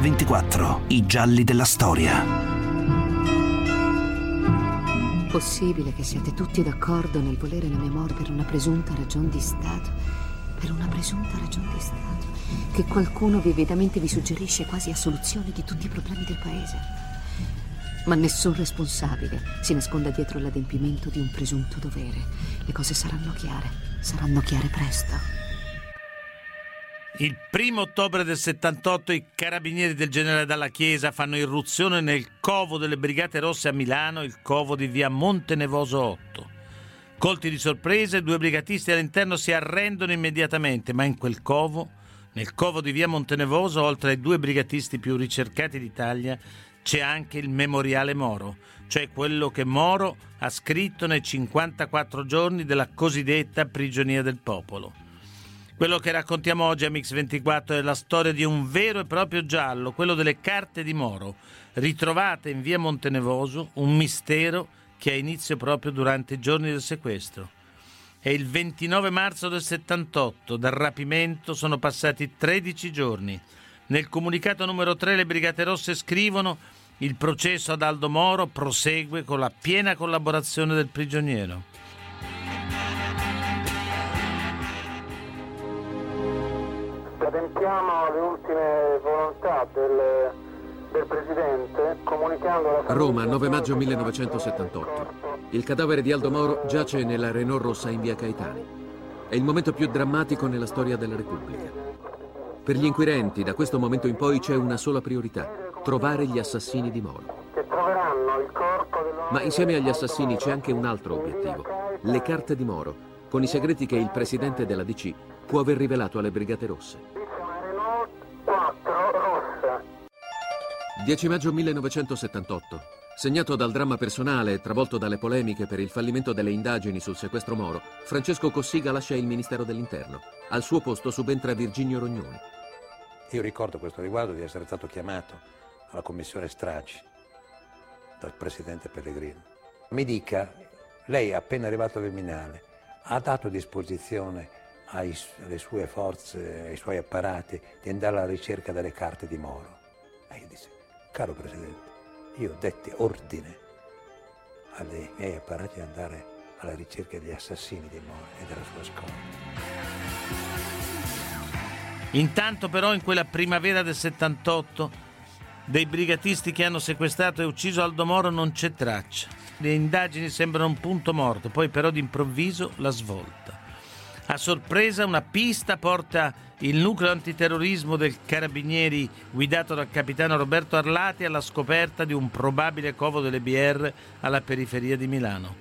Mix24, i gialli della storia. Possibile che siate tutti d'accordo nel volere la mia morte per una presunta ragione di Stato? Per una presunta ragione di Stato? Che qualcuno vividamente vi suggerisce quasi a soluzione di tutti i problemi del Paese? Ma nessun responsabile si nasconda dietro l'adempimento di un presunto dovere. Le cose saranno chiare, saranno chiare presto. Il primo ottobre del 78 i carabinieri del generale Dalla Chiesa fanno irruzione nel covo delle Brigate Rosse a Milano, il covo di via Montenevoso 8. Colti di sorpresa, i due brigatisti all'interno si arrendono immediatamente, ma in quel covo, nel covo di via Montenevoso, oltre ai due brigatisti più ricercati d'Italia, c'è anche il memoriale Moro, cioè quello che Moro ha scritto nei 54 giorni della cosiddetta prigionia del popolo. Quello che raccontiamo oggi a Mix24 è la storia di un vero e proprio giallo, quello delle carte di Moro, ritrovate in via Montenevoso, un mistero che ha inizio proprio durante i giorni del sequestro. È il 29 marzo del 78, dal rapimento sono passati 13 giorni. Nel comunicato numero 3 le Brigate Rosse scrivono il processo ad Aldo Moro prosegue con la piena collaborazione del prigioniero. Adempiamo alle ultime volontà del, del Presidente comunicando la Roma, 9 maggio 1978. Il cadavere di Aldo Moro giace nella Renault rossa in via Caetani. È il momento più drammatico nella storia della Repubblica. Per gli inquirenti, da questo momento in poi c'è una sola priorità, trovare gli assassini di Moro. Ma insieme agli assassini c'è anche un altro obiettivo, le carte di Moro, con i segreti che il presidente della DC può aver rivelato alle Brigate Rosse. 10 maggio 1978. Segnato dal dramma personale e travolto dalle polemiche per il fallimento delle indagini sul sequestro Moro, Francesco Cossiga lascia il Ministero dell'Interno. Al suo posto subentra Virginio Rognoni. Io ricordo a questo riguardo di essere stato chiamato alla commissione stragi dal presidente Pellegrino. Mi dica, lei appena arrivato al Viminale, ha dato disposizione ai, alle sue forze, ai suoi apparati di andare alla ricerca delle carte di Moro? E io dissi, Caro Presidente, io detti ordine ai miei apparati di andare alla ricerca degli assassini di Moro e della sua scorta. Intanto però in quella primavera del 78 dei brigatisti che hanno sequestrato e ucciso Aldo Moro non c'è traccia. Le indagini sembrano un punto morto, poi però d'improvviso la svolta. A sorpresa una pista porta il nucleo antiterrorismo del Carabinieri guidato dal capitano Roberto Arlati alla scoperta di un probabile covo delle BR alla periferia di Milano.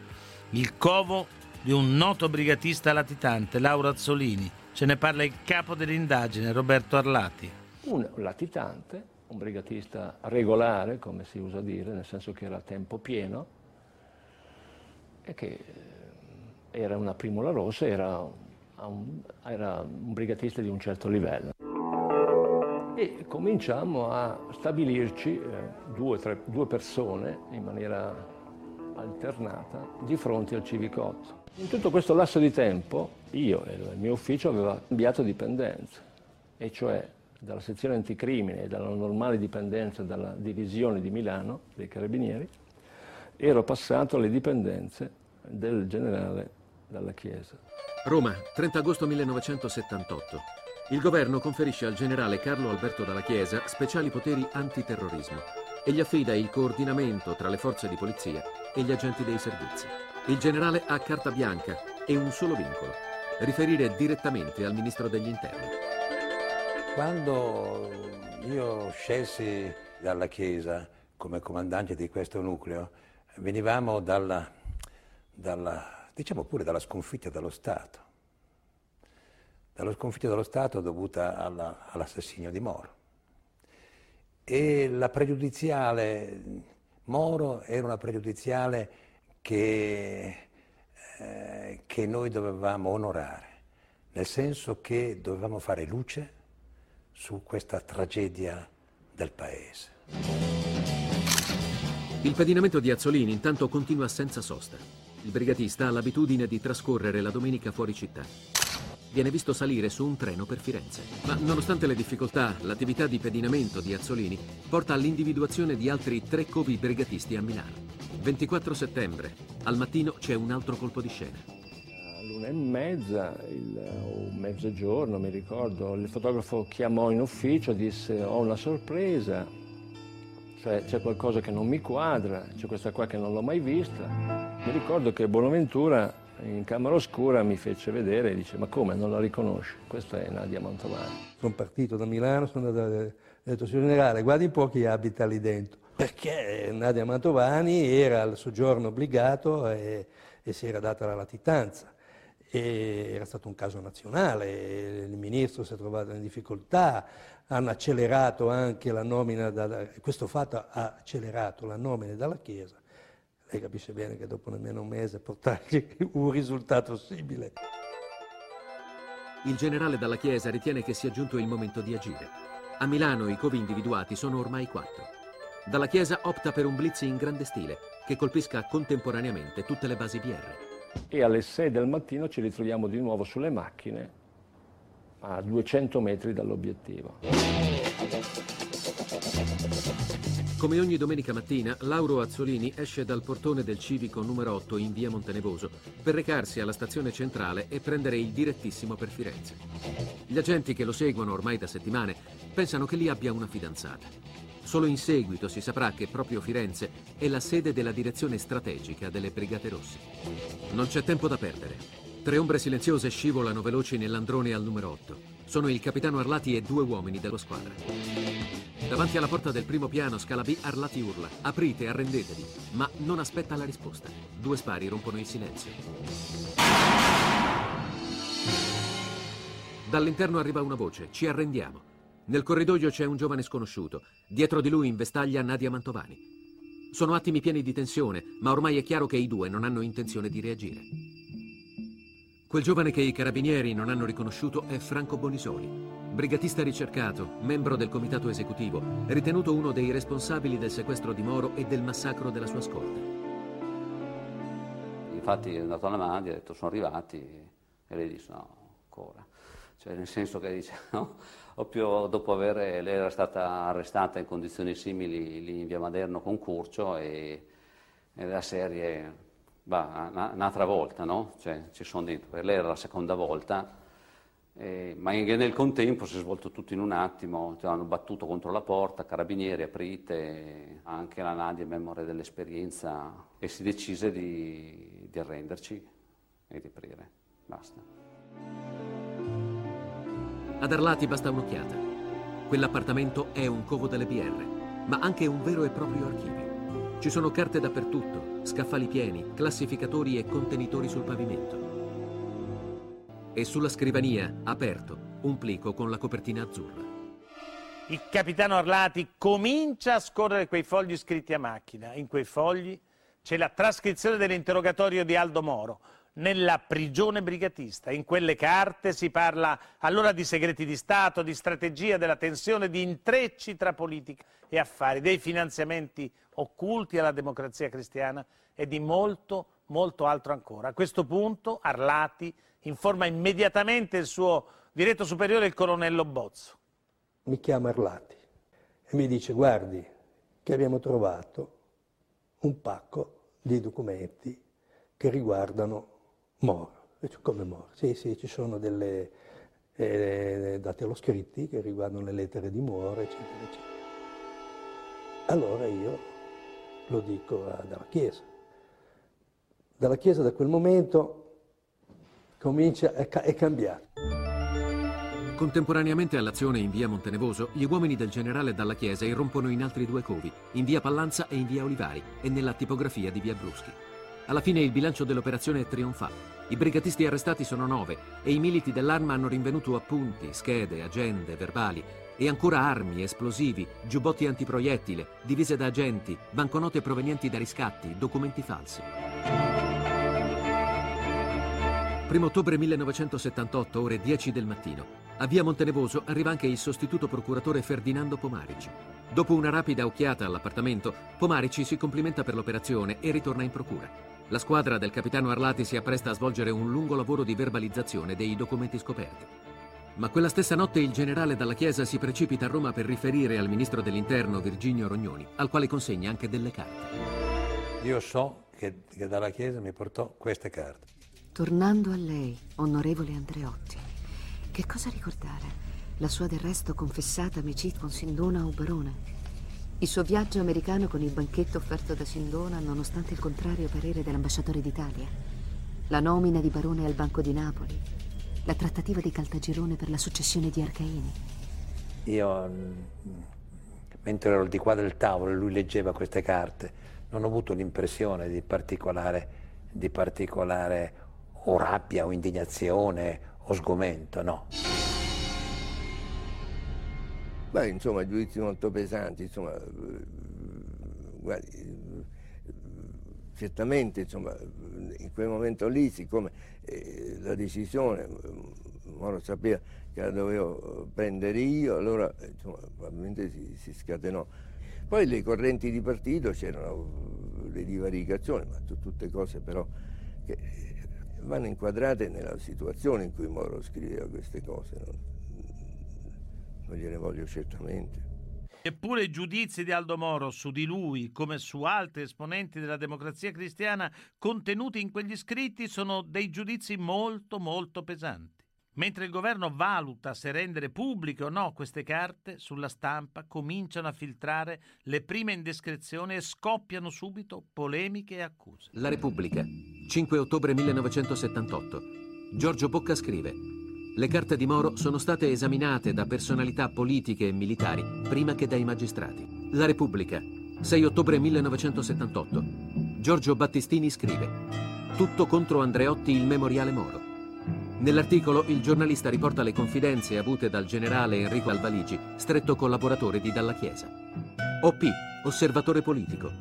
Il covo di un noto brigatista latitante, Lauro Azzolini. Ce ne parla il capo dell'indagine, Roberto Arlati. Un latitante, un brigatista regolare, come si usa dire, nel senso che era a tempo pieno, e che era una primula rossa, era un, era un brigatista di un certo livello. E cominciamo a stabilirci eh, due, tre, due persone in maniera alternata di fronte al civicotto. In tutto questo lasso di tempo io e il mio ufficio aveva cambiato dipendenza, e cioè dalla sezione anticrimine e dalla normale dipendenza dalla divisione di Milano dei carabinieri, ero passato alle dipendenze del generale dalla Chiesa. Roma, 30 agosto 1978. Il governo conferisce al generale Carlo Alberto Dalla Chiesa speciali poteri antiterrorismo e gli affida il coordinamento tra le forze di polizia e gli agenti dei servizi. Il generale ha carta bianca e un solo vincolo, riferire direttamente al ministro degli interni. Quando io scelsi dalla Chiesa come comandante di questo nucleo, venivamo dalla, dalla diciamo pure dalla sconfitta dello Stato, dalla sconfitta dello Stato dovuta alla, all'assassinio di Moro. E la pregiudiziale Moro era una pregiudiziale che, eh, che noi dovevamo onorare, nel senso che dovevamo fare luce su questa tragedia del Paese. Il pedinamento di Azzolini intanto continua senza sosta. Il brigatista ha l'abitudine di trascorrere la domenica fuori città. viene visto salire su un treno per Firenze. Ma nonostante le difficoltà, l'attività di pedinamento di Azzolini porta all'individuazione di altri tre covi brigatisti a Milano. 24 settembre, al mattino c'è un altro colpo di scena. L'una e mezza, o mezzogiorno mi ricordo, il fotografo chiamò in ufficio, disse ho una sorpresa, cioè c'è qualcosa che non mi quadra, c'è questa qua che non l'ho mai vista. Mi ricordo che Bonaventura in camera oscura mi fece vedere e dice ma come non la riconosci? Questa è Nadia Mantovani. Sono partito da Milano, sono andato, ho detto signor generale guardi un po' chi abita lì dentro, perché Nadia Mantovani era al soggiorno obbligato e, e si era data la latitanza. E era stato un caso nazionale, il ministro si è trovato in difficoltà, hanno accelerato anche la nomina, da, questo fatto ha accelerato la nomina dalla Chiesa lei capisce bene che dopo nemmeno un mese portargli un risultato simile. Il generale dalla Chiesa ritiene che sia giunto il momento di agire. A Milano i covi individuati sono ormai quattro. Dalla Chiesa opta per un blitz in grande stile che colpisca contemporaneamente tutte le basi BR. E alle 6 del mattino ci ritroviamo di nuovo sulle macchine a 200 metri dall'obiettivo. Come ogni domenica mattina, Lauro Azzolini esce dal portone del civico numero 8 in via Montenevoso per recarsi alla stazione centrale e prendere il direttissimo per Firenze. Gli agenti che lo seguono ormai da settimane pensano che lì abbia una fidanzata. Solo in seguito si saprà che proprio Firenze è la sede della direzione strategica delle Brigate Rosse. Non c'è tempo da perdere. Tre ombre silenziose scivolano veloci nell'androne al numero 8. Sono il capitano Arlati e due uomini della squadra. Davanti alla porta del primo piano, scala B, Arlati urla. Aprite, arrendetevi. Ma non aspetta la risposta. Due spari rompono il silenzio. Dall'interno arriva una voce. Ci arrendiamo. Nel corridoio c'è un giovane sconosciuto. Dietro di lui in vestaglia Nadia Mantovani. Sono attimi pieni di tensione, ma ormai è chiaro che i due non hanno intenzione di reagire. Quel giovane che i carabinieri non hanno riconosciuto è Franco Bonisoli, brigatista ricercato, membro del comitato esecutivo, ritenuto uno dei responsabili del sequestro di Moro e del massacro della sua scorta. Infatti è andato alla madre ha detto sono arrivati e lei disse no, ancora. Cioè nel senso che dice no, proprio dopo aver, lei era stata arrestata in condizioni simili lì in via Maderno con Curcio e, e la serie, bah, un'altra volta, no? Cioè ci sono dentro, per lei era la seconda volta eh, ma nel contempo si è svolto tutto in un attimo, ci hanno battuto contro la porta, carabinieri, aprite, anche la Nadia, memoria dell'esperienza, e si decise di, di arrenderci e di aprire. Basta. Ad Arlati basta un'occhiata. Quell'appartamento è un covo delle BR, ma anche un vero e proprio archivio. Ci sono carte dappertutto, scaffali pieni, classificatori e contenitori sul pavimento e sulla scrivania, aperto, un plico con la copertina azzurra. Il capitano Arlati comincia a scorrere quei fogli scritti a macchina. In quei fogli c'è la trascrizione dell'interrogatorio di Aldo Moro nella prigione brigatista. In quelle carte si parla allora di segreti di Stato, di strategia della tensione, di intrecci tra politica e affari, dei finanziamenti occulti alla democrazia cristiana e di molto, molto altro ancora. A questo punto Arlati informa immediatamente il suo diretto superiore, il colonnello Bozzo. Mi chiama Arlati e mi dice guardi che abbiamo trovato un pacco di documenti che riguardano Moro. Come Moro? Sì, sì, ci sono delle eh, dati allo scritti che riguardano le lettere di Moro, eccetera, eccetera. Allora io lo dico dalla Chiesa. Dalla Chiesa da quel momento comincia, è, è cambiato. Contemporaneamente all'azione in via Montenevoso, gli uomini del generale Dalla Chiesa irrompono in altri due covi, in via Pallanza e in via Olivari, e nella tipografia di via Bruschi. Alla fine il bilancio dell'operazione è trionfale. I brigatisti arrestati sono nove e i militi dell'arma hanno rinvenuto appunti, schede, agende, verbali e ancora armi, esplosivi, giubbotti antiproiettile, divise da agenti, banconote provenienti da riscatti, documenti falsi. 1 ottobre 1978, ore 10 del mattino. A via Montenevoso arriva anche il sostituto procuratore Ferdinando Pomarici. Dopo una rapida occhiata all'appartamento, Pomarici si complimenta per l'operazione e ritorna in procura. La squadra del capitano Arlati si appresta a svolgere un lungo lavoro di verbalizzazione dei documenti scoperti. Ma quella stessa notte il generale Dalla Chiesa si precipita a Roma per riferire al ministro dell'Interno Virginio Rognoni, al quale consegna anche delle carte. Io so che, che Dalla Chiesa mi portò queste carte. Tornando a lei, onorevole Andreotti, che cosa ricordare? La sua del resto confessata amicizia con Sindona o Barone? Il suo viaggio americano con il banchetto offerto da Sindona nonostante il contrario parere dell'ambasciatore d'Italia? La nomina di Barone al Banco di Napoli? La trattativa di Caltagirone per la successione di Arcaini? Io, mm, mentre ero di qua del tavolo e lui leggeva queste carte, non ho avuto l'impressione di particolare, di particolare o rabbia o indignazione o sgomento, no. Beh, insomma, giudizi molto pesanti, insomma, guardi, certamente, insomma, in quel momento lì, siccome eh, la decisione, Moro sapeva che la dovevo prendere io, allora, insomma, probabilmente si, si scatenò. Poi le correnti di partito c'erano le divaricazioni, ma tutte cose però che vanno inquadrate nella situazione in cui Moro scriveva queste cose. No? non gliene voglio certamente. Eppure i giudizi di Aldo Moro su di lui, come su altri esponenti della democrazia cristiana, contenuti in quegli scritti, sono dei giudizi molto, molto pesanti. Mentre il governo valuta se rendere pubbliche o no queste carte, sulla stampa cominciano a filtrare le prime indiscrezioni e scoppiano subito polemiche e accuse. La Repubblica, 5 ottobre 1978. Giorgio Bocca scrive le carte di Moro sono state esaminate da personalità politiche e militari prima che dai magistrati. La Repubblica, 6 ottobre 1978. Giorgio Battistini scrive Tutto contro Andreotti il memoriale Moro. Nell'articolo il giornalista riporta le confidenze avute dal generale Enrico Alvaligi, stretto collaboratore di Dalla Chiesa. OP, osservatore politico,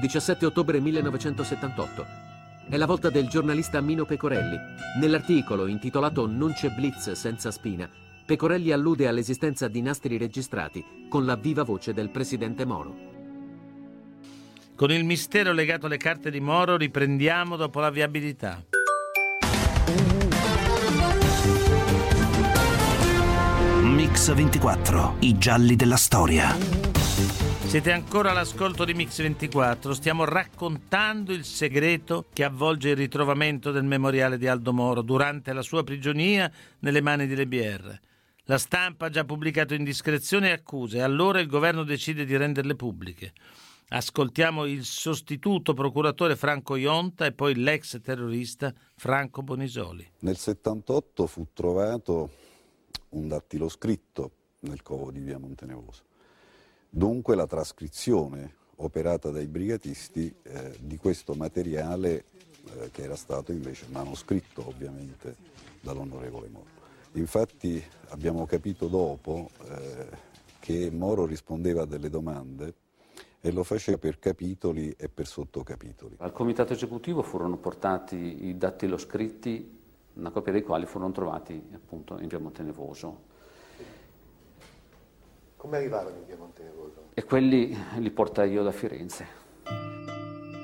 17 ottobre 1978. È la volta del giornalista Mino Pecorelli. Nell'articolo intitolato Non c'è blitz senza spina, Pecorelli allude all'esistenza di nastri registrati con la viva voce del presidente Moro. Con il mistero legato alle carte di Moro riprendiamo dopo la viabilità. Mix 24, i gialli della storia. Siete ancora all'ascolto di Mix 24, stiamo raccontando il segreto che avvolge il ritrovamento del memoriale di Aldo Moro durante la sua prigionia nelle mani di Lebier. La stampa ha già pubblicato indiscrezioni e accuse e allora il governo decide di renderle pubbliche. Ascoltiamo il sostituto procuratore Franco Ionta e poi l'ex terrorista Franco Bonisoli. Nel 78 fu trovato un dattiloscritto nel covo di via Montenevoso Dunque la trascrizione operata dai brigatisti eh, di questo materiale eh, che era stato invece manoscritto ovviamente dall'onorevole Moro. Infatti abbiamo capito dopo eh, che Moro rispondeva a delle domande e lo faceva per capitoli e per sottocapitoli. Al comitato esecutivo furono portati i dattiloscritti, una copia dei quali furono trovati appunto in via Montenevoso come arrivarono in Piemonte Nevoso? E quelli li portai io da Firenze.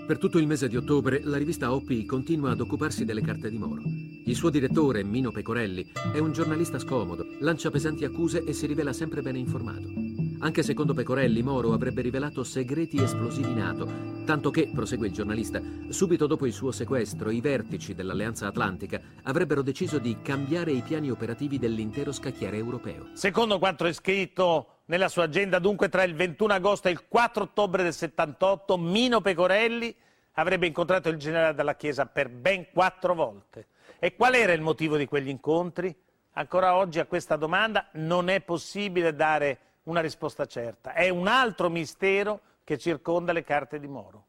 Per tutto il mese di ottobre la rivista OP continua ad occuparsi delle carte di Moro. Il suo direttore, Mino Pecorelli, è un giornalista scomodo, lancia pesanti accuse e si rivela sempre bene informato. Anche secondo Pecorelli, Moro avrebbe rivelato segreti esplosivi NATO, tanto che, prosegue il giornalista, subito dopo il suo sequestro, i vertici dell'Alleanza Atlantica avrebbero deciso di cambiare i piani operativi dell'intero scacchiere europeo. Secondo quanto è scritto nella sua agenda, dunque, tra il 21 agosto e il 4 ottobre del 78, Mino Pecorelli avrebbe incontrato il generale della Chiesa per ben quattro volte. E qual era il motivo di quegli incontri? Ancora oggi a questa domanda non è possibile dare una risposta certa. È un altro mistero che circonda le carte di Moro.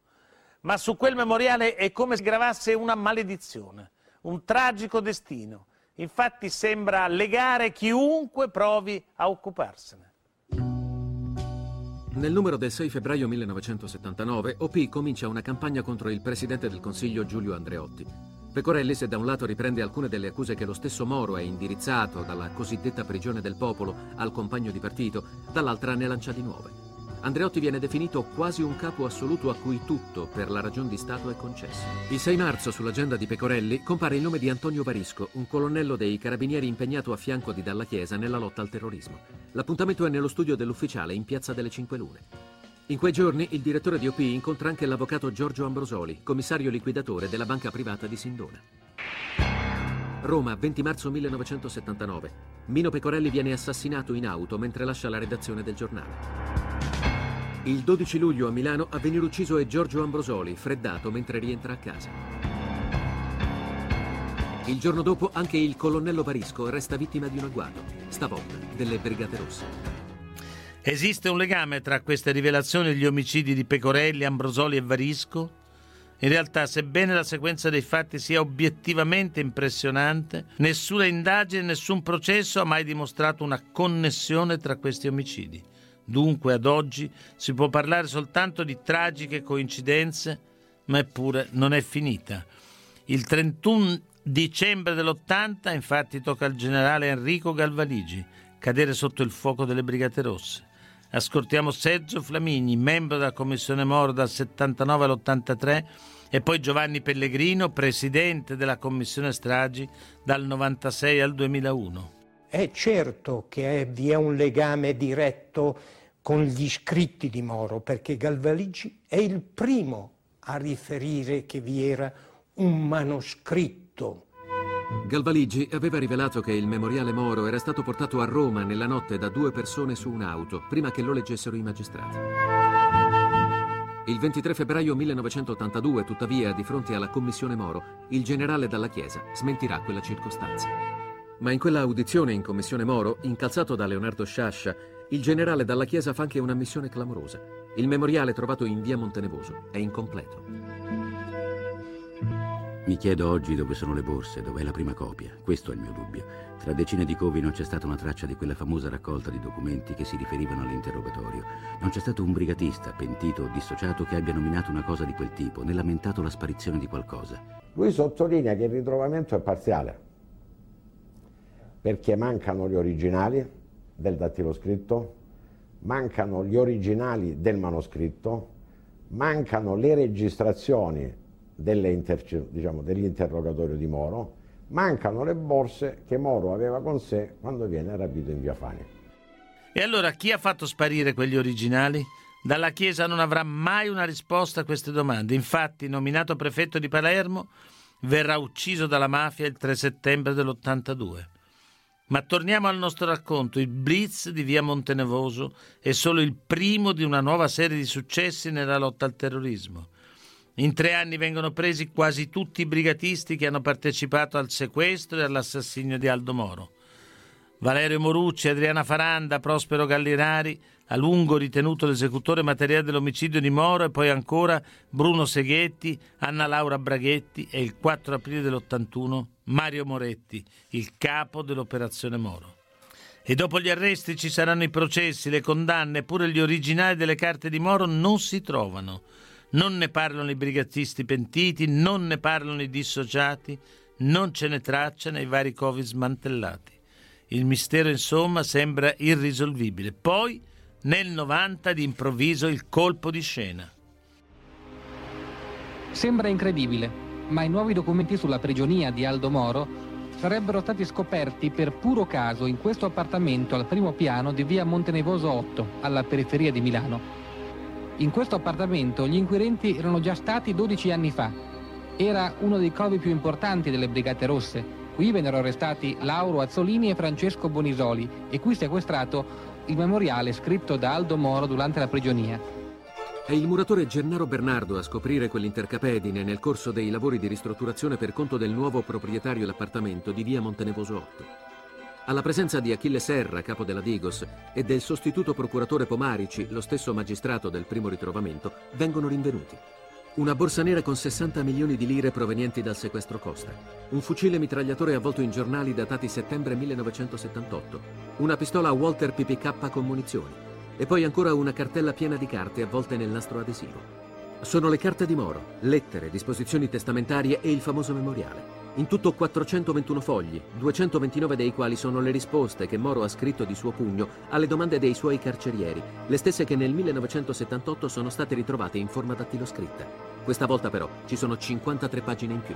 Ma su quel memoriale è come se gravasse una maledizione, un tragico destino. Infatti sembra legare chiunque provi a occuparsene. Nel numero del 6 febbraio 1979, OP comincia una campagna contro il presidente del Consiglio Giulio Andreotti. Pecorelli, se da un lato riprende alcune delle accuse che lo stesso Moro ha indirizzato dalla cosiddetta prigione del popolo al compagno di partito, dall'altra ne lancia di nuove. Andreotti viene definito quasi un capo assoluto a cui tutto, per la ragion di Stato, è concesso. Il 6 marzo, sull'agenda di Pecorelli, compare il nome di Antonio Varisco, un colonnello dei carabinieri impegnato a fianco di Dalla Chiesa nella lotta al terrorismo. L'appuntamento è nello studio dell'ufficiale in Piazza delle Cinque Lune. In quei giorni il direttore di OP incontra anche l'avvocato Giorgio Ambrosoli, commissario liquidatore della banca privata di Sindona. Roma, 20 marzo 1979. Mino Pecorelli viene assassinato in auto mentre lascia la redazione del giornale. Il 12 luglio a Milano a venire ucciso è Giorgio Ambrosoli, freddato mentre rientra a casa. Il giorno dopo anche il colonnello Varisco resta vittima di un agguato, stavolta delle Brigate Rosse. Esiste un legame tra queste rivelazioni e gli omicidi di Pecorelli, Ambrosoli e Varisco? In realtà, sebbene la sequenza dei fatti sia obiettivamente impressionante, nessuna indagine, nessun processo ha mai dimostrato una connessione tra questi omicidi. Dunque ad oggi si può parlare soltanto di tragiche coincidenze, ma eppure non è finita. Il 31 dicembre dell'80 infatti tocca al generale Enrico Galvaligi cadere sotto il fuoco delle Brigate Rosse. Ascoltiamo Sergio Flamigni, membro della Commissione Moro dal 79 all'83 e poi Giovanni Pellegrino, presidente della Commissione Stragi dal 96 al 2001. È certo che vi è un legame diretto con gli scritti di Moro, perché Galvaligi è il primo a riferire che vi era un manoscritto. Galvaligi aveva rivelato che il memoriale Moro era stato portato a Roma nella notte da due persone su un'auto, prima che lo leggessero i magistrati. Il 23 febbraio 1982, tuttavia, di fronte alla commissione Moro, il generale Dalla Chiesa smentirà quella circostanza. Ma in quella audizione in commissione Moro, incalzato da Leonardo Sciascia, il generale dalla Chiesa fa anche una missione clamorosa. Il memoriale trovato in via Montenevoso è incompleto. Mi chiedo oggi dove sono le borse, dov'è la prima copia. Questo è il mio dubbio. Tra decine di covi non c'è stata una traccia di quella famosa raccolta di documenti che si riferivano all'interrogatorio. Non c'è stato un brigatista, pentito o dissociato, che abbia nominato una cosa di quel tipo, né lamentato la sparizione di qualcosa. Lui sottolinea che il ritrovamento è parziale, perché mancano gli originali, del dattiloscritto, mancano gli originali del manoscritto, mancano le registrazioni diciamo, dell'interrogatorio di Moro, mancano le borse che Moro aveva con sé quando viene rapito in via Fani. E allora chi ha fatto sparire quegli originali? Dalla Chiesa non avrà mai una risposta a queste domande. Infatti, nominato prefetto di Palermo, verrà ucciso dalla mafia il 3 settembre dell'82. Ma torniamo al nostro racconto. Il Blitz di via Montenevoso è solo il primo di una nuova serie di successi nella lotta al terrorismo. In tre anni vengono presi quasi tutti i brigatisti che hanno partecipato al sequestro e all'assassinio di Aldo Moro. Valerio Morucci, Adriana Faranda, Prospero Gallinari, a lungo ritenuto l'esecutore materiale dell'omicidio di Moro e poi ancora Bruno Seghetti, Anna Laura Braghetti e il 4 aprile dell'81 Mario Moretti, il capo dell'operazione Moro. E dopo gli arresti ci saranno i processi, le condanne, pure gli originali delle carte di Moro non si trovano. Non ne parlano i brigatisti pentiti, non ne parlano i dissociati, non ce ne traccia nei vari covi smantellati. Il mistero, insomma, sembra irrisolvibile. Poi, nel 90, d'improvviso, il colpo di scena. Sembra incredibile, ma i nuovi documenti sulla prigionia di Aldo Moro sarebbero stati scoperti per puro caso in questo appartamento al primo piano di via Montenevoso 8, alla periferia di Milano. In questo appartamento gli inquirenti erano già stati 12 anni fa. Era uno dei covi più importanti delle Brigate Rosse. Qui vennero arrestati Lauro Azzolini e Francesco Bonisoli e qui sequestrato il memoriale scritto da Aldo Moro durante la prigionia. È il muratore Gennaro Bernardo a scoprire quell'intercapedine nel corso dei lavori di ristrutturazione per conto del nuovo proprietario dell'appartamento di via Montenevoso 8. Alla presenza di Achille Serra, capo della Digos, e del sostituto procuratore Pomarici, lo stesso magistrato del primo ritrovamento, vengono rinvenuti. Una borsa nera con 60 milioni di lire provenienti dal sequestro Costa, un fucile mitragliatore avvolto in giornali datati settembre 1978, una pistola Walter PPK con munizioni, e poi ancora una cartella piena di carte avvolte nel nastro adesivo. Sono le carte di Moro, lettere, disposizioni testamentarie e il famoso memoriale. In tutto 421 fogli, 229 dei quali sono le risposte che Moro ha scritto di suo pugno alle domande dei suoi carcerieri, le stesse che nel 1978 sono state ritrovate in forma dattiloscritta. Questa volta però ci sono 53 pagine in più.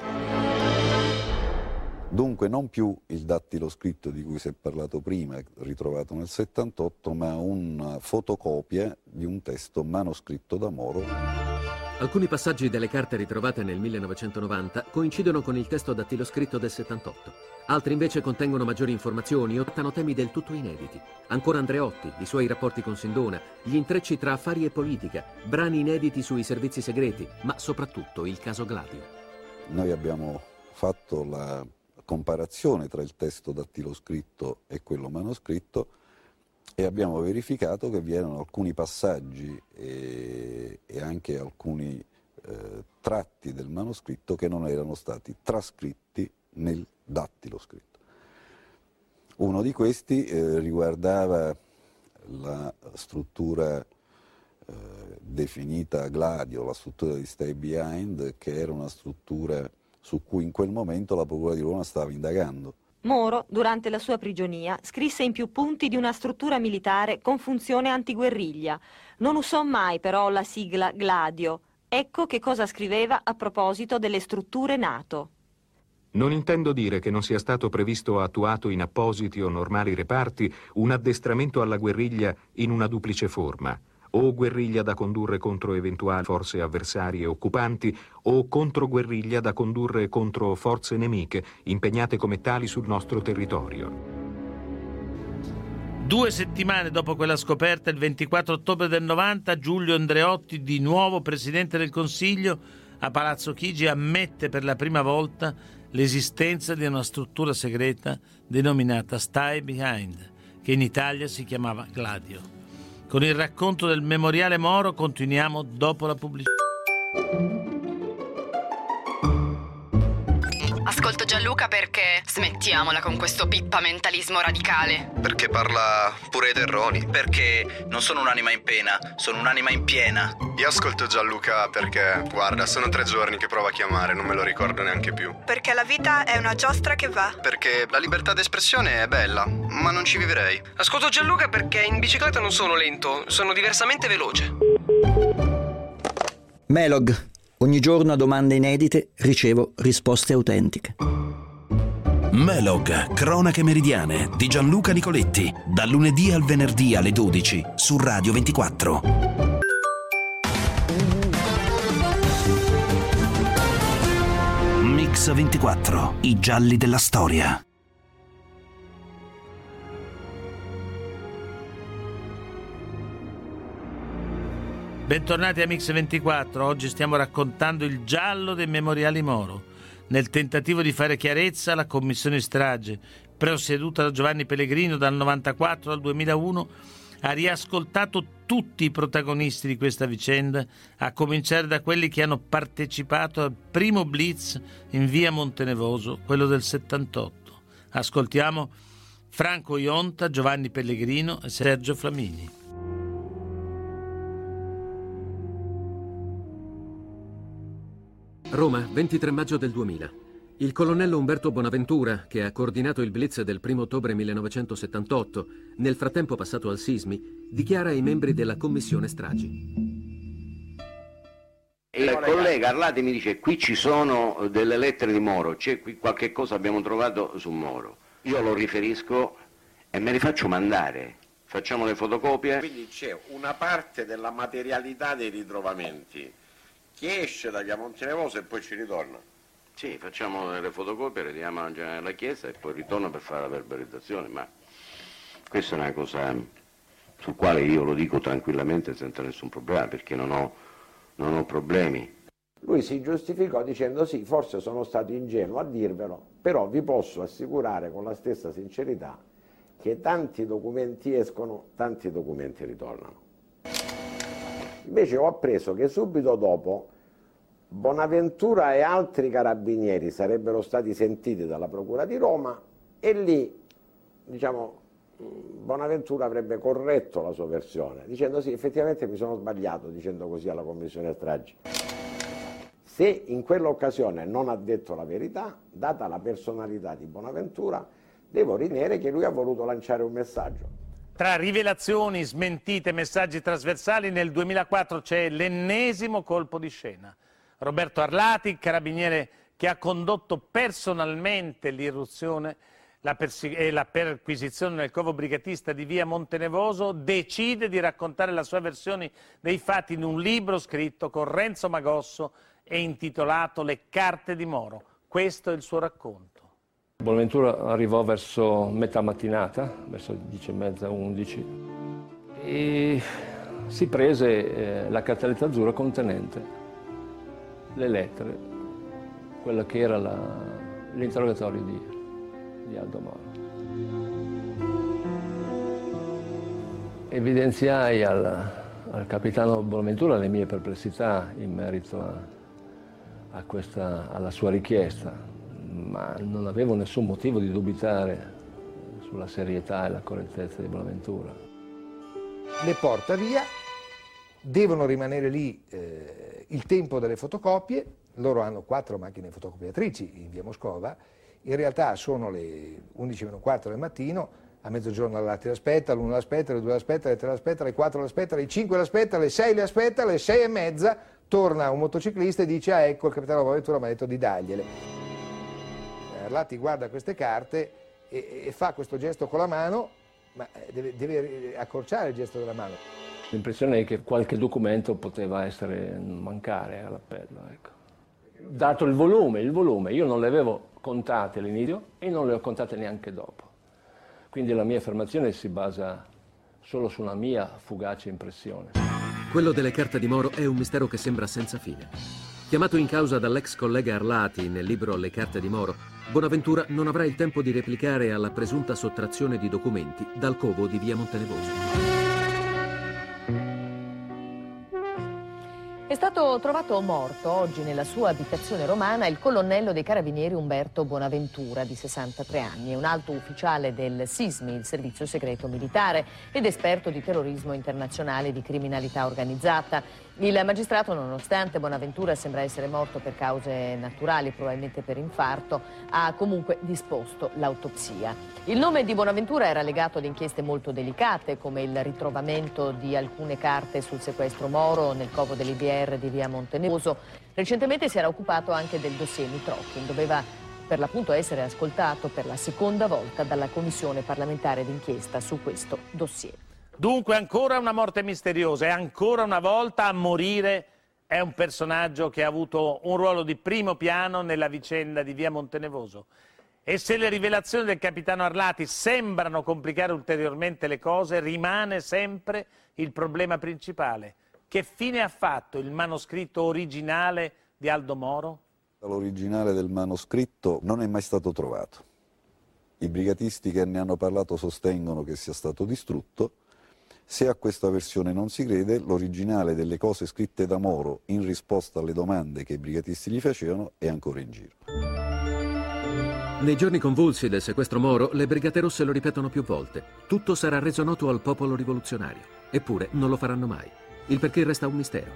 Dunque non più il dattilo scritto di cui si è parlato prima, ritrovato nel 78, ma una fotocopia di un testo manoscritto da Moro Alcuni passaggi delle carte ritrovate nel 1990 coincidono con il testo dattiloscritto del 78. Altri invece contengono maggiori informazioni o trattano temi del tutto inediti. Ancora Andreotti, i suoi rapporti con Sindona, gli intrecci tra affari e politica, brani inediti sui servizi segreti, ma soprattutto il caso Gladio. Noi abbiamo fatto la comparazione tra il testo dattiloscritto e quello manoscritto e abbiamo verificato che vi erano alcuni passaggi e, e anche alcuni eh, tratti del manoscritto che non erano stati trascritti nel dattilo scritto. Uno di questi eh, riguardava la struttura eh, definita Gladio, la struttura di Stay Behind, che era una struttura su cui in quel momento la Procura di Roma stava indagando. Moro, durante la sua prigionia, scrisse in più punti di una struttura militare con funzione antiguerriglia. Non usò mai però la sigla Gladio. Ecco che cosa scriveva a proposito delle strutture NATO. Non intendo dire che non sia stato previsto o attuato in appositi o normali reparti un addestramento alla guerriglia in una duplice forma o guerriglia da condurre contro eventuali forze avversarie occupanti o controguerriglia da condurre contro forze nemiche impegnate come tali sul nostro territorio. Due settimane dopo quella scoperta, il 24 ottobre del 90, Giulio Andreotti, di nuovo Presidente del Consiglio, a Palazzo Chigi ammette per la prima volta l'esistenza di una struttura segreta denominata Stay Behind, che in Italia si chiamava Gladio. Con il racconto del memoriale Moro continuiamo dopo la pubblicità. Gianluca perché smettiamola con questo pippamentalismo radicale. Perché parla pure ai terroni. Perché non sono un'anima in pena, sono un'anima in piena. Io ascolto Gianluca perché, guarda, sono tre giorni che provo a chiamare, non me lo ricordo neanche più. Perché la vita è una giostra che va. Perché la libertà d'espressione è bella, ma non ci vivrei. Ascolto Gianluca perché in bicicletta non sono lento, sono diversamente veloce. Melog Ogni giorno a domande inedite ricevo risposte autentiche. Melog, cronache meridiane di Gianluca Nicoletti, dal lunedì al venerdì alle 12 su Radio 24. Mix 24, i gialli della storia. Bentornati a Mix24, oggi stiamo raccontando il giallo dei memoriali Moro. Nel tentativo di fare chiarezza, la commissione strage, presieduta da Giovanni Pellegrino dal 1994 al 2001, ha riascoltato tutti i protagonisti di questa vicenda, a cominciare da quelli che hanno partecipato al primo blitz in via Montenevoso, quello del 78. Ascoltiamo Franco Ionta, Giovanni Pellegrino e Sergio Flamini. Roma, 23 maggio del 2000. Il colonnello Umberto Bonaventura, che ha coordinato il blitz del 1 ottobre 1978, nel frattempo passato al Sismi, dichiara ai membri della commissione stragi. Il collega Arlati mi dice qui ci sono delle lettere di Moro, c'è qui qualche cosa abbiamo trovato su Moro. Io lo riferisco e me li faccio mandare. Facciamo le fotocopie. Quindi c'è una parte della materialità dei ritrovamenti che esce da via Montenevoso e poi ci ritorna. Sì, facciamo le fotocopie, le diamo alla chiesa e poi ritorna per fare la verbalizzazione, ma questa è una cosa sul quale io lo dico tranquillamente senza nessun problema, perché non ho, non ho problemi. Lui si giustificò dicendo sì, forse sono stato ingenuo a dirvelo, però vi posso assicurare con la stessa sincerità che tanti documenti escono, tanti documenti ritornano. Invece ho appreso che subito dopo Bonaventura e altri carabinieri sarebbero stati sentiti dalla Procura di Roma e lì, diciamo, Bonaventura avrebbe corretto la sua versione, dicendo sì, effettivamente mi sono sbagliato dicendo così alla Commissione stragi. Se in quell'occasione non ha detto la verità, data la personalità di Bonaventura, devo ritenere che lui ha voluto lanciare un messaggio. Tra rivelazioni, smentite, messaggi trasversali, nel 2004 c'è l'ennesimo colpo di scena. Roberto Arlati, carabiniere che ha condotto personalmente l'irruzione e la perquisizione nel covo brigatista di via Montenevoso, decide di raccontare la sua versione dei fatti in un libro scritto con Renzo Magosso e intitolato Le carte di Moro. Questo è il suo racconto. Bonaventura arrivò verso metà mattinata, verso 10 e mezza, 11, e si prese eh, la cartelletta azzurra contenente le lettere, quello che era l'interrogatorio di, di Aldo Moro. Evidenziai al, al capitano Bonaventura le mie perplessità in merito a, a questa, alla sua richiesta, ma non avevo nessun motivo di dubitare sulla serietà e la correttezza di Bonaventura. Le porta via, devono rimanere lì eh, il tempo delle fotocopie, loro hanno quattro macchine fotocopiatrici in via Moscova, in realtà sono le 11 meno 4 del mattino, a mezzogiorno l'altro l'aspetta, l'uno l'aspetta, le due l'aspetta, le tre l'aspetta, le quattro l'aspetta, le cinque l'aspetta, le sei le aspetta, le sei e mezza torna un motociclista e dice ah ecco il capitano Bonaventura mi ha detto di dargliele. Arlatti guarda queste carte e, e, fa questo gesto con la mano, ma eh, deve, deve accorciare il gesto della mano. L'impressione è che qualche documento poteva essere mancare all'appello. Ecco. Dato il volume, il volume, io non le avevo contate all'inizio e non le ho contate neanche dopo. Quindi la mia affermazione si basa solo su una mia fugace impressione. Quello delle carte di Moro è un mistero che sembra senza fine. Chiamato in causa dall'ex collega Arlati nel libro Le carte di Moro, Bonaventura non avrà il tempo di replicare alla presunta sottrazione di documenti dal covo di via Montenevoso. Trovato morto oggi nella sua abitazione romana il colonnello dei carabinieri Umberto Bonaventura, di 63 anni. È un alto ufficiale del SISMI, il servizio segreto militare, ed esperto di terrorismo internazionale e di criminalità organizzata. Il magistrato, nonostante Bonaventura sembra essere morto per cause naturali, probabilmente per infarto, ha comunque disposto l'autopsia. Il nome di Bonaventura era legato ad inchieste molto delicate, come il ritrovamento di alcune carte sul sequestro Moro nel covo dell'IBR di via Montenevoso. Recentemente si era occupato anche del dossier Mitrochin, doveva per l'appunto essere ascoltato per la seconda volta dalla Commissione parlamentare d'inchiesta su questo dossier. Dunque ancora una morte misteriosa e ancora una volta a morire è un personaggio che ha avuto un ruolo di primo piano nella vicenda di via Montenevoso. E se le rivelazioni del capitano Arlati sembrano complicare ulteriormente le cose, rimane sempre il problema principale. Che fine ha fatto il manoscritto originale di Aldo Moro? L'originale del manoscritto non è mai stato trovato. I brigatisti che ne hanno parlato sostengono che sia stato distrutto se a questa versione non si crede, l'originale delle cose scritte da Moro in risposta alle domande che i brigatisti gli facevano è ancora in giro. Nei giorni convulsi del sequestro Moro, le Brigate Rosse lo ripetono più volte. Tutto sarà reso noto al popolo rivoluzionario. Eppure non lo faranno mai. Il perché resta un mistero.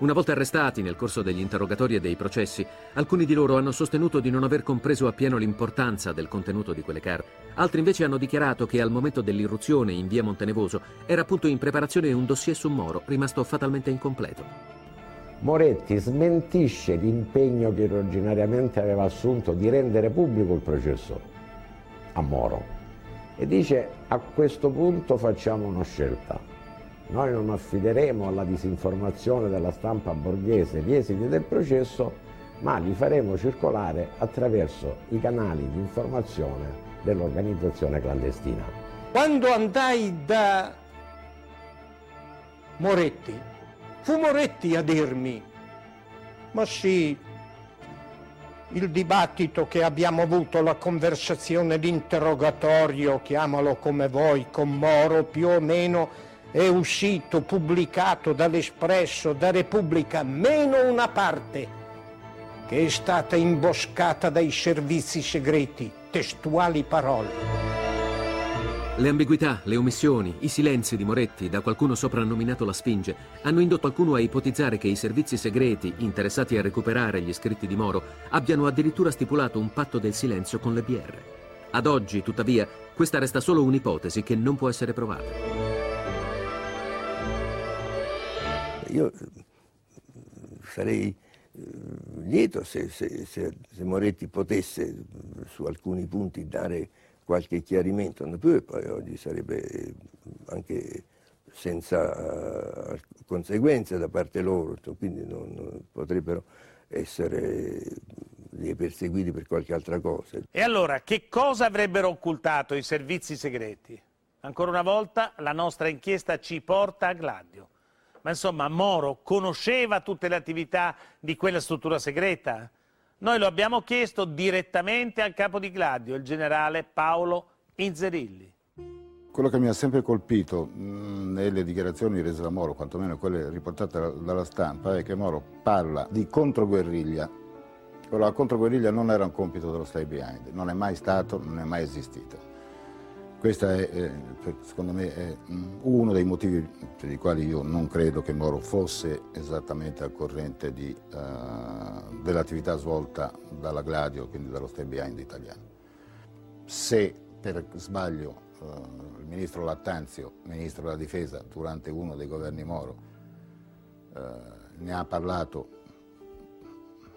Una volta arrestati nel corso degli interrogatori e dei processi, alcuni di loro hanno sostenuto di non aver compreso appieno l'importanza del contenuto di quelle carte. Altri invece hanno dichiarato che al momento dell'irruzione in via Montenevoso era appunto in preparazione un dossier su Moro, rimasto fatalmente incompleto. Moretti smentisce l'impegno che originariamente aveva assunto di rendere pubblico il processo a Moro e dice a questo punto facciamo una scelta noi non affideremo alla disinformazione della stampa borghese gli esiti del processo, ma li faremo circolare attraverso i canali di informazione dell'organizzazione clandestina. Quando andai da Moretti, fu Moretti a dirmi, ma sì, il dibattito che abbiamo avuto, la conversazione, l'interrogatorio, chiamalo come vuoi, con Moro più o meno è uscito, pubblicato dall'Espresso, da Repubblica, meno una parte che è stata imboscata dai servizi segreti, testuali parole. Le ambiguità, le omissioni, i silenzi di Moretti, da qualcuno soprannominato la Sfinge, hanno indotto qualcuno a ipotizzare che i servizi segreti, interessati a recuperare gli scritti di Moro, abbiano addirittura stipulato un patto del silenzio con le BR. Ad oggi, tuttavia, questa resta solo un'ipotesi che non può essere provata. Io sarei eh, lieto se, se, se, se Moretti potesse su alcuni punti dare qualche chiarimento, non più e poi oggi sarebbe anche senza conseguenze da parte loro, quindi non, non potrebbero essere perseguiti per qualche altra cosa. E allora, che cosa avrebbero occultato i servizi segreti? Ancora una volta la nostra inchiesta ci porta a Gladio. Ma insomma, Moro conosceva tutte le attività di quella struttura segreta? Noi lo abbiamo chiesto direttamente al capo di Gladio, il generale Paolo Inzerilli. Quello che mi ha sempre colpito nelle dichiarazioni rese da Moro, quantomeno quelle riportate dalla stampa, è che Moro parla di controguerriglia. La controguerriglia non era un compito dello Stay Behind, non è mai stato, non è mai esistito. Questo è, eh, secondo me, è uno dei motivi per i quali io non credo che Moro fosse esattamente al corrente uh, dell'attività svolta dalla Gladio, quindi dallo Stay Behind italiano. Se per sbaglio uh, il ministro Lattanzio, ministro della difesa, durante uno dei governi Moro, uh, ne ha parlato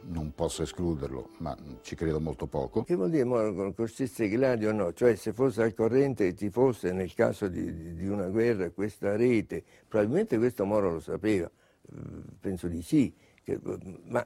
non posso escluderlo, ma ci credo molto poco. Che vuol dire Moro conoscesse Gladio o no? Cioè se fosse al corrente e ci fosse nel caso di, di, una guerra questa rete, probabilmente questo Moro lo sapeva, mm, penso di sì, che, ma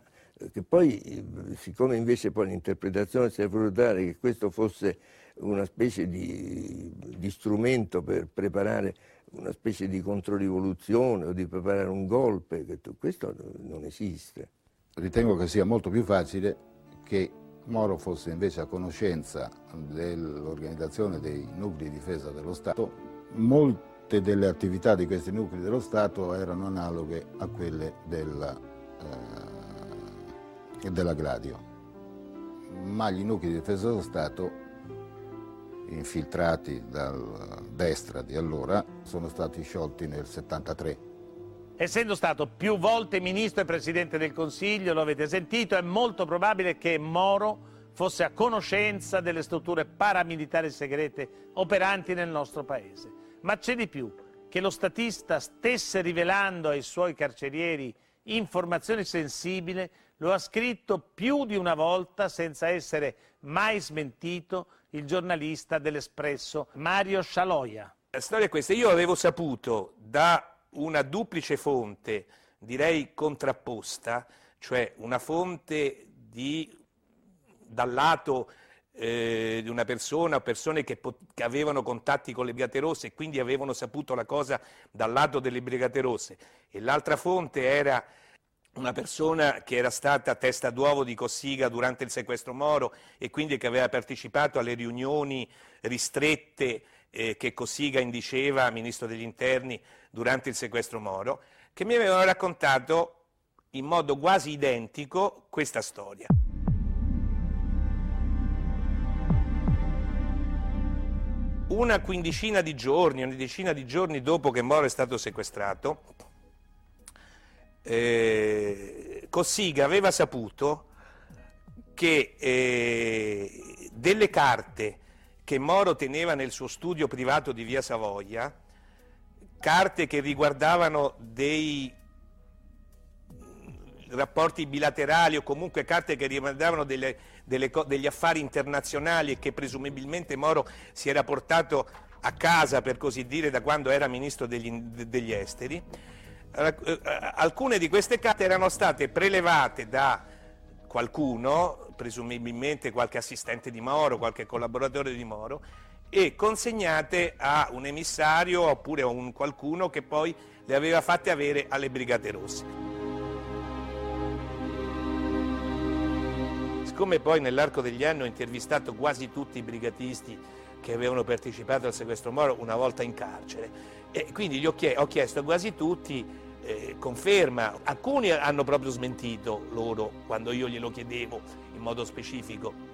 che poi siccome invece poi l'interpretazione si è voluta dare che questo fosse una specie di, di strumento per preparare una specie di controrivoluzione o di preparare un golpe, questo non esiste ritengo che sia molto più facile che Moro fosse invece a conoscenza dell'organizzazione dei nuclei di difesa dello Stato. Molte delle attività di questi nuclei dello Stato erano analoghe a quelle della, eh, della Gladio, ma gli nuclei di difesa dello Stato infiltrati dal destra di allora sono stati sciolti nel 73 Essendo stato più volte ministro e presidente del Consiglio, lo avete sentito, è molto probabile che Moro fosse a conoscenza delle strutture paramilitari segrete operanti nel nostro paese. Ma c'è di più, che lo statista stesse rivelando ai suoi carcerieri informazioni sensibili, lo ha scritto più di una volta senza essere mai smentito il giornalista dell'Espresso Mario Scialoia. La storia è questa, io avevo saputo da una duplice fonte, direi contrapposta, cioè una fonte di, dal lato eh, di una persona o persone che, che, avevano contatti con le Brigate Rosse e quindi avevano saputo la cosa dal lato delle Brigate Rosse. E l'altra fonte era una persona che era stata testa d'uovo di Cossiga durante il sequestro Moro e quindi che aveva partecipato alle riunioni ristrette eh, che Cossiga indiceva, ministro degli interni, durante il sequestro Moro, che mi avevano raccontato in modo quasi identico questa storia. Una quindicina di giorni, una decina di giorni dopo che Moro è stato sequestrato, eh, Cossiga aveva saputo che eh, delle carte che Moro teneva nel suo studio privato di via Savoia, carte che riguardavano dei rapporti bilaterali o comunque carte che riguardavano delle, delle, degli affari internazionali e che presumibilmente Moro si era portato a casa, per così dire, da quando era ministro degli, degli esteri. Eh, alcune di queste carte erano state prelevate da qualcuno, presumibilmente qualche assistente di Moro, qualche collaboratore di Moro, e consegnate a un emissario oppure a un qualcuno che poi le aveva fatte avere alle Brigate Rosse. Siccome poi nell'arco degli anni ho intervistato quasi tutti i brigatisti che avevano partecipato al sequestro Moro una volta in carcere, e quindi gli ho, chiesto a quasi tutti eh, conferma, alcuni hanno proprio smentito loro quando io glielo chiedevo in modo specifico.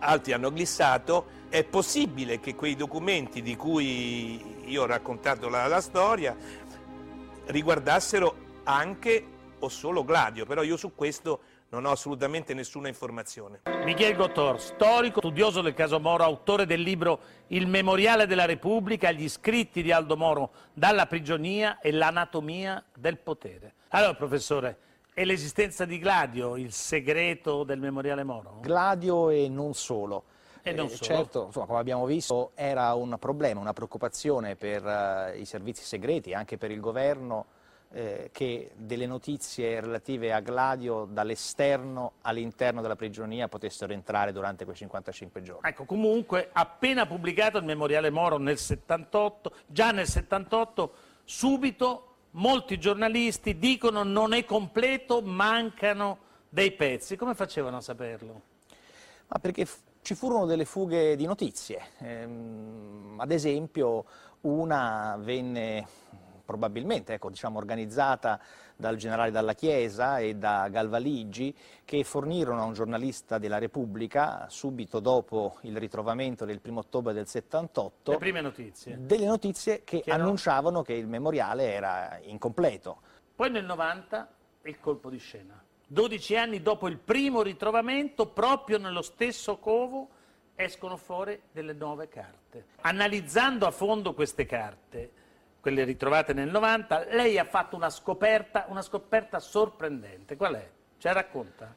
Altri hanno glissato, è possibile che quei documenti di cui io ho raccontato la, la storia riguardassero anche o solo Gladio, però io su questo non ho assolutamente nessuna informazione. Michel Gottor, storico, studioso del caso Moro, autore del libro Il Memoriale della Repubblica, gli scritti di Aldo Moro dalla prigionia e l'anatomia del potere. Allora, professore, è l'esistenza di Gladio il segreto del Memoriale Moro? Gladio e non solo. E non Eh, solo. certo, insomma, come abbiamo visto, era un problema, una preoccupazione per eh, i servizi segreti, anche per il governo, eh, che delle notizie relative a Gladio dall'esterno all'interno della prigionia potessero entrare durante quei 55 giorni. Ecco, comunque, appena pubblicato il Memoriale Moro nel 78, già nel 78, subito molti giornalisti dicono non è completo, mancano dei pezzi. Come facevano a saperlo? Ma perché ci furono delle fughe di notizie. Ehm, ad esempio, una venne probabilmente ecco, diciamo, organizzata dal generale Dalla Chiesa e da Galvaligi, che fornirono a un giornalista della Repubblica, subito dopo il ritrovamento del 1 ottobre del 78, Le prime notizie. delle notizie che, Che annunciavano che il memoriale era incompleto. Poi nel 90 il colpo di scena. 12 anni dopo il primo ritrovamento, proprio nello stesso covo, escono fuori delle nuove carte. Analizzando a fondo queste carte, quelle ritrovate nel 90, lei ha fatto una scoperta, una scoperta sorprendente. Qual è? Ce la racconta?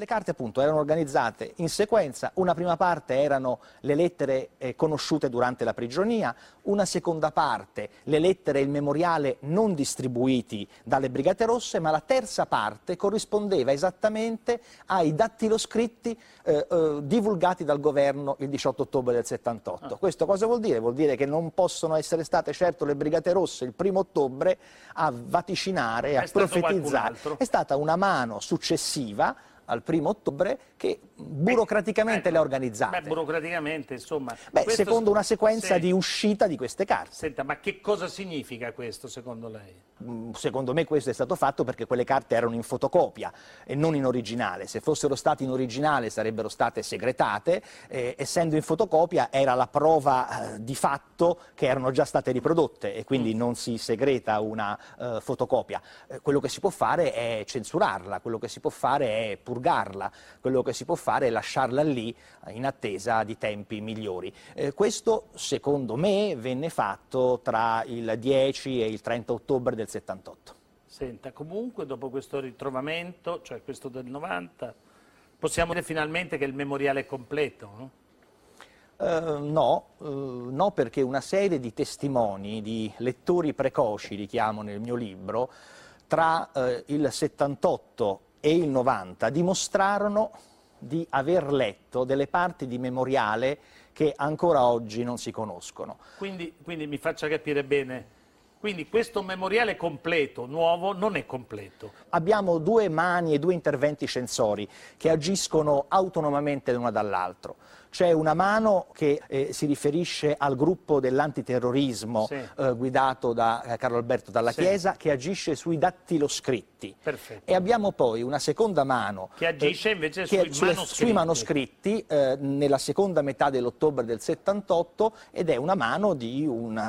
Le carte appunto erano organizzate in sequenza, una prima parte erano le lettere eh, conosciute durante la prigionia, una seconda parte le lettere e il memoriale non distribuiti dalle Brigate Rosse, ma la terza parte corrispondeva esattamente ai dattiloscritti eh, eh, divulgati dal governo il 18 ottobre del 78. Questo cosa vuol dire? Vuol dire che non possono essere state certo le Brigate Rosse il primo ottobre a vaticinare, a È profetizzare. È stata una mano successiva al primo ottobre che burocraticamente le ha organizzate. Beh, burocraticamente, insomma. Beh, secondo una sequenza Sì. di uscita di queste carte. Senta, ma che cosa significa questo secondo lei? Mm, Secondo me questo è stato fatto perché quelle carte erano in fotocopia e non in originale. Se fossero state in originale sarebbero state segretate, eh, essendo in fotocopia era la prova eh, di fatto che erano già state riprodotte e quindi non si segreta una eh, fotocopia. Eh, quello che si può fare è censurarla, quello che si può fare è purgarla, quello che si può fare è lasciarla lì eh, in attesa di tempi migliori. Eh, questo secondo me venne fatto tra il 10 e il 30 ottobre del 78. Senta, comunque dopo questo ritrovamento, cioè questo del 90, possiamo dire finalmente che il memoriale è completo, no? Eh, no, eh, no, perché una serie di testimoni, di lettori precoci, li chiamo nel mio libro, tra eh, il 78 e il 90 dimostrarono di aver letto delle parti di memoriale che ancora oggi non si conoscono. Quindi, quindi mi faccia capire bene, quindi questo memoriale completo, nuovo, non è completo. Abbiamo due mani e due interventi censori che agiscono autonomamente l'una dall'altro. C'è una mano che eh, si riferisce al gruppo dell'antiterrorismo Sì. eh, guidato da eh, Carlo Alberto Dalla Sì. Chiesa che agisce sui dattiloscritti. Perfetto. E abbiamo poi una seconda mano Che agisce eh, invece che- sui sulle- manoscritti. sui manoscritti, eh, nella seconda metà dell'ottobre del 78 ed è una mano di un,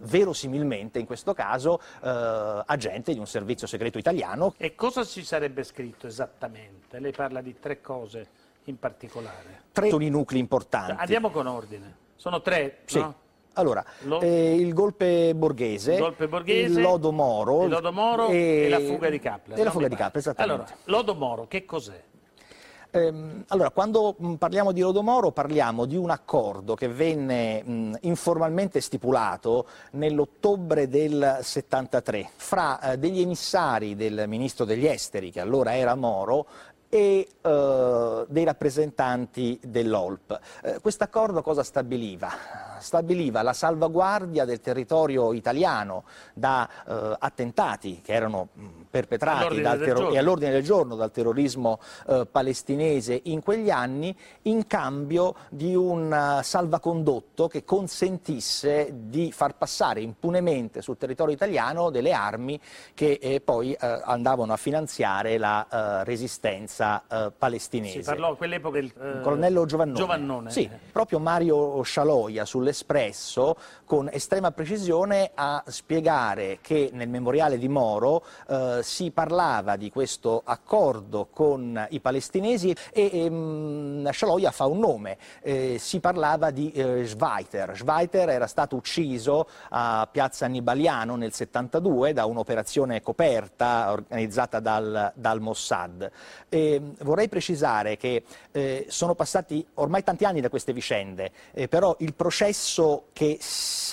verosimilmente in questo caso, agente di un servizio segreto italiano E cosa ci sarebbe scritto esattamente? Lei parla di tre cose in particolare. tre sono i nuclei importanti. Andiamo con ordine. Sono tre, Sì. no? Allora, Lo- eh, il golpe borghese, Il golpe borghese, il lodo Moro, il Lodo Moro e, la fuga di Kappler. E la fuga di. Kappler, esattamente. Allora, Lodo Moro, che cos'è? Ehm, allora, quando parliamo di Lodomoro parliamo di un accordo che venne mh, informalmente stipulato nell'ottobre del 73 fra eh, degli emissari del ministro degli esteri, che allora era Moro, e eh, dei rappresentanti dell'OLP. Eh, Questo accordo cosa stabiliva? Stabiliva la salvaguardia del territorio italiano da eh, attentati che erano mh, perpetrati All'ordine dal del terro- giorno. e all'ordine del giorno dal terrorismo eh, palestinese in quegli anni in cambio di un eh, salvacondotto che consentisse di far passare impunemente sul territorio italiano delle armi che eh, poi eh, andavano a finanziare la eh, resistenza eh, palestinese. Si parlò a quell'epoca del colonnello Giovannone. Giovannone. Sì, proprio Mario Scialoia sull'Espresso con estrema precisione a spiegare che nel memoriale di Moro eh, si parlava di questo accordo con i palestinesi e ehm, Scialoia fa un nome, eh, si parlava di eh, Schweiter. Schweiter era stato ucciso a Piazza Annibaliano nel 72 da un'operazione coperta organizzata dal, dal Mossad. E vorrei precisare che eh, sono passati ormai tanti anni da queste vicende, eh, però il processo che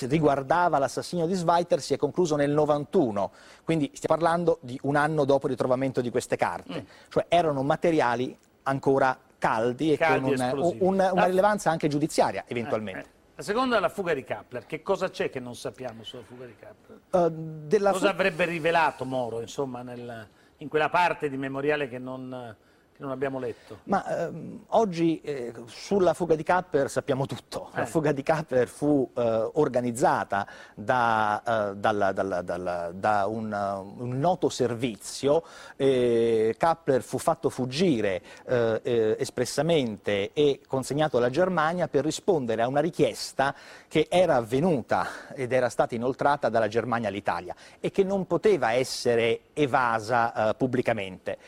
riguardava l'assassinio di Schweiter si è concluso nel 91, quindi stiamo parlando di un anno dopo il ritrovamento di queste carte, mm. cioè erano materiali ancora caldi e caldi con un, un, una rilevanza anche giudiziaria eventualmente. Eh, eh. La seconda è la fuga di Kappler. Che cosa c'è che non sappiamo sulla fuga di Kappler? Uh, cosa avrebbe rivelato Moro, insomma, nel, in quella parte di memoriale che non che non abbiamo letto. Ma ehm, oggi eh, sulla fuga di Kapper sappiamo tutto. Eh. La fuga di Kapper fu eh, organizzata da, eh, dalla, dalla, dalla, da un, un, noto servizio. Kapper fu fatto fuggire eh, eh, espressamente e consegnato alla Germania per rispondere a una richiesta che era avvenuta ed era stata inoltrata dalla Germania all'Italia e che non poteva essere evasa pubblicamente.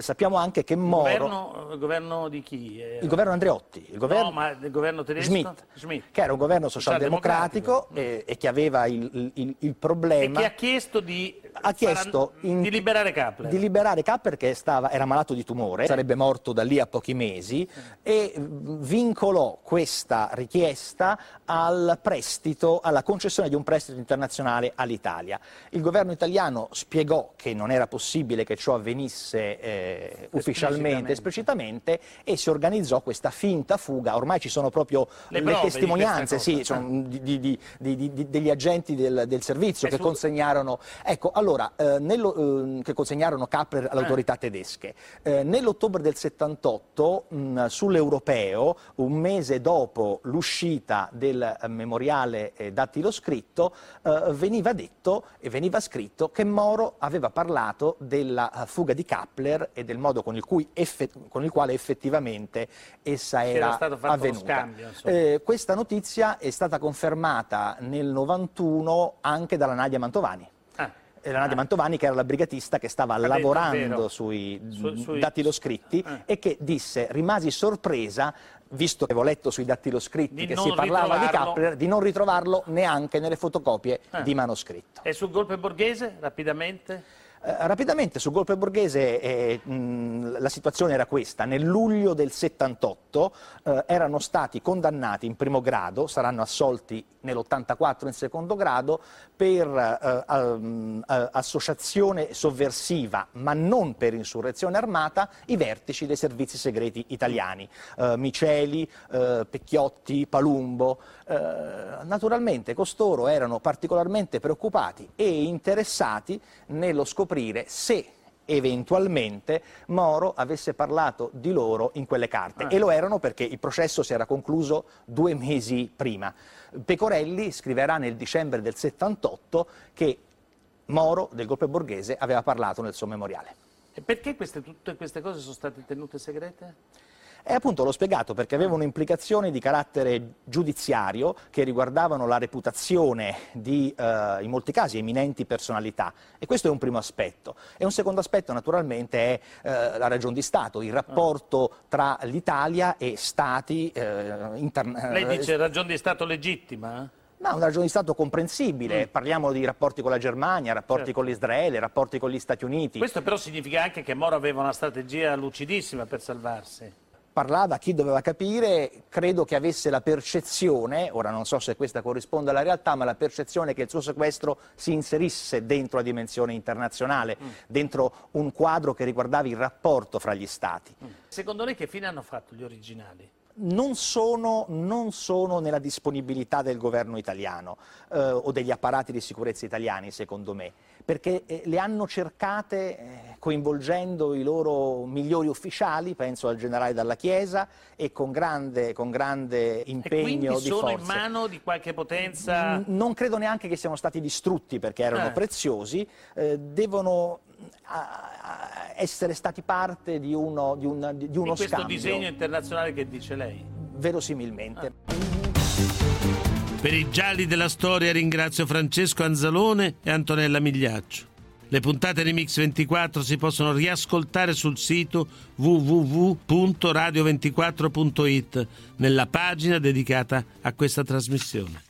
sappiamo anche che Moro... Governo, il governo di chi? Era? Il governo Andreotti. Il governo... No, ma il governo tedesco? Schmidt, Schmidt. che era un governo socialdemocratico e, e, che aveva il, il, il, problema... E che ha chiesto di, ha chiesto in, di liberare Kappler. Di liberare Kappler che stava, era malato di tumore, sarebbe morto da lì a pochi mesi e vincolò questa richiesta al prestito, alla concessione di un prestito internazionale all'Italia. Il governo italiano spiegò che non era possibile che ciò avvenisse eh, ufficialmente esplicitamente, e si organizzò questa finta fuga. Ormai ci sono proprio le, le testimonianze sì, di, di, di, degli agenti del, del servizio che consegnarono, ecco, allora, eh, nello, eh, che consegnarono Kappler alle autorità tedesche. Eh, nell'ottobre del 78, mh, sull'europeo, un mese dopo l'uscita del eh, memoriale eh, dattiloscritto, eh, veniva detto e veniva scritto che Moro aveva parlato della fuga di Kappler e del modo con il cui con il quale effettivamente essa era, era avvenuta. Scambio, eh, questa notizia è stata confermata nel 91 anche dalla Nadia Mantovani. La Nadia ah. Mantovani, che era la brigatista che stava Cadendo, lavorando sui, Su, sui dattiloscritti eh. e che disse, rimasi sorpresa, visto che avevo letto sui dattiloscritti di che si parlava di Kappler, di non ritrovarlo neanche nelle fotocopie eh. di manoscritto. E sul golpe borghese, rapidamente? Eh, rapidamente sul golpe borghese eh, mh, la situazione era questa. Nel luglio del 78 eh, erano stati condannati in primo grado, saranno assolti nell'84 in secondo grado, per eh, um, associazione sovversiva, ma non per insurrezione armata, i vertici dei servizi segreti italiani. Eh, Miceli, Pecchiotti, Palumbo. Naturalmente costoro erano particolarmente preoccupati e interessati nello scoprire scoprire se eventualmente Moro avesse parlato di loro in quelle carte. Ah. E lo erano perché il processo si era concluso due mesi prima. Pecorelli scriverà nel dicembre del 78 che Moro del golpe borghese aveva parlato nel suo memoriale. E perché queste, tutte queste cose sono state tenute segrete? E appunto l'ho spiegato perché avevano implicazioni di carattere giudiziario che riguardavano la reputazione di, eh, in molti casi, eminenti personalità. E questo è un primo aspetto. E un secondo aspetto naturalmente è eh, la ragione di Stato, il rapporto tra l'Italia e Stati eh, internazionali. Lei dice ragione di Stato legittima? Ma una ragione di Stato comprensibile, mm. parliamo di rapporti con la Germania, rapporti certo. con l'Israele, rapporti con gli Stati Uniti. Questo però significa anche che Moro aveva una strategia lucidissima per salvarsi parlava chi doveva capire, credo che avesse la percezione, ora non so se questa corrisponde alla realtà, ma la percezione che il suo sequestro si inserisse dentro la dimensione internazionale, mm. dentro un quadro che riguardava il rapporto fra gli Stati. Mm. Secondo lei che fine hanno fatto gli originali? Non sono, non sono, nella disponibilità del governo italiano eh, o degli apparati di sicurezza italiani, secondo me, perché eh, le hanno cercate eh, coinvolgendo i loro migliori ufficiali, penso al generale Dalla Chiesa, e con grande, con grande impegno di sono in mano di qualche potenza? N non credo neanche che siano stati distrutti perché erano eh. preziosi, eh, devono essere stati parte di uno, di una, di uno Di questo scambio. disegno internazionale che dice lei. Verosimilmente. Per i gialli della storia ringrazio Francesco Anzalone e Antonella Migliaccio. Le puntate di Mix 24 si possono riascoltare sul sito www.radio24.it nella pagina dedicata a questa trasmissione.